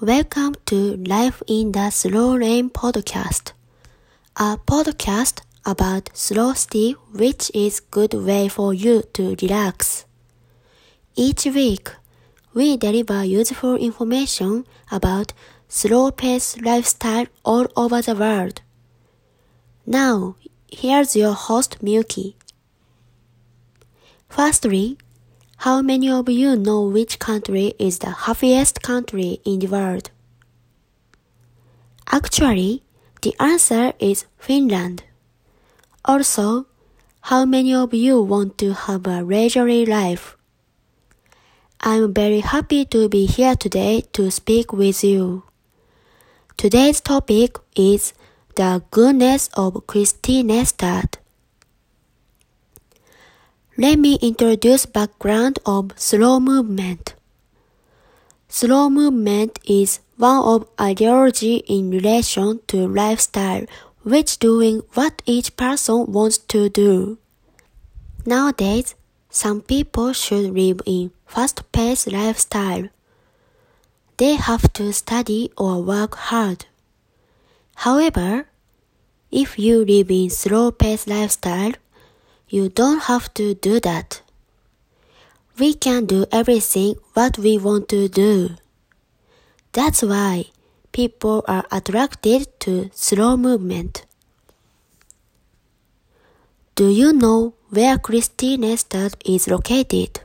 Welcome to Life in the Slow Lane podcast, a podcast about slow step which is good way for you to relax. Each week, we deliver useful information about slow pace lifestyle all over the world. Now, here's your host Miyuki. Firstly, how many of you know which country is the happiest country in the world? Actually, the answer is Finland. Also, how many of you want to have a leisurely life? I'm very happy to be here today to speak with you. Today's topic is the goodness of Kristinestad. Let me introduce background of slow movement. Slow movement is one of ideology in relation to lifestyle which doing what each person wants to do. Nowadays, some people should live in fast-paced lifestyle. They have to study or work hard. However, if you live in slow-paced lifestyle, you don't have to do that. We can do everything what we want to do. That's why people are attracted to slow movement. Do you know where Kristinestad is located?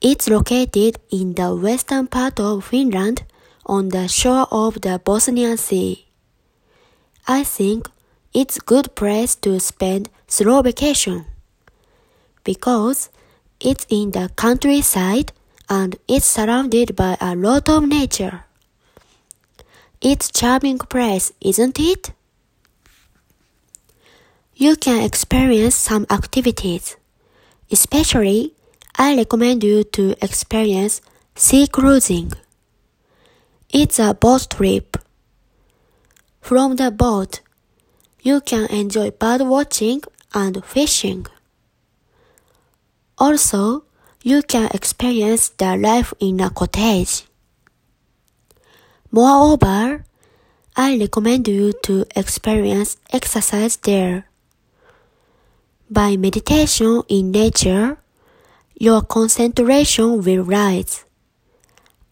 It's located in the western part of Finland on the shore of the Bothnian Sea. I think it's good place to spend slow vacation because it's in the countryside and it's surrounded by a lot of nature. It's charming place, isn't it? You can experience some activities. Especially, I recommend you to experience sea cruising. It's a boat trip. From the boat, you can enjoy bird watching and fishing. Also, you can experience the life in a cottage. Moreover, I recommend you to experience exercise there. By meditation in nature, your concentration will rise.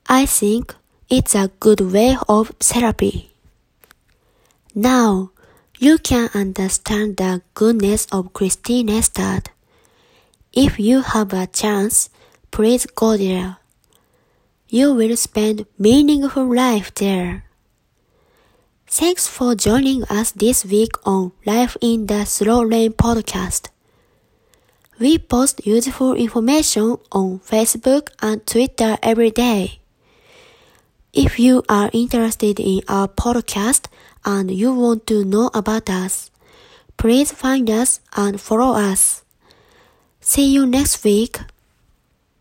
I think it's a good way of therapy. Now, you can understand the goodness of Kristinestad. If you have a chance, please go there. You will spend meaningful life there. Thanks for joining us this week on Life in the Slow Lane podcast. We post useful information on Facebook and Twitter every day. If you are interested in our podcast and you want to know about us, please find us and follow us. See you next week.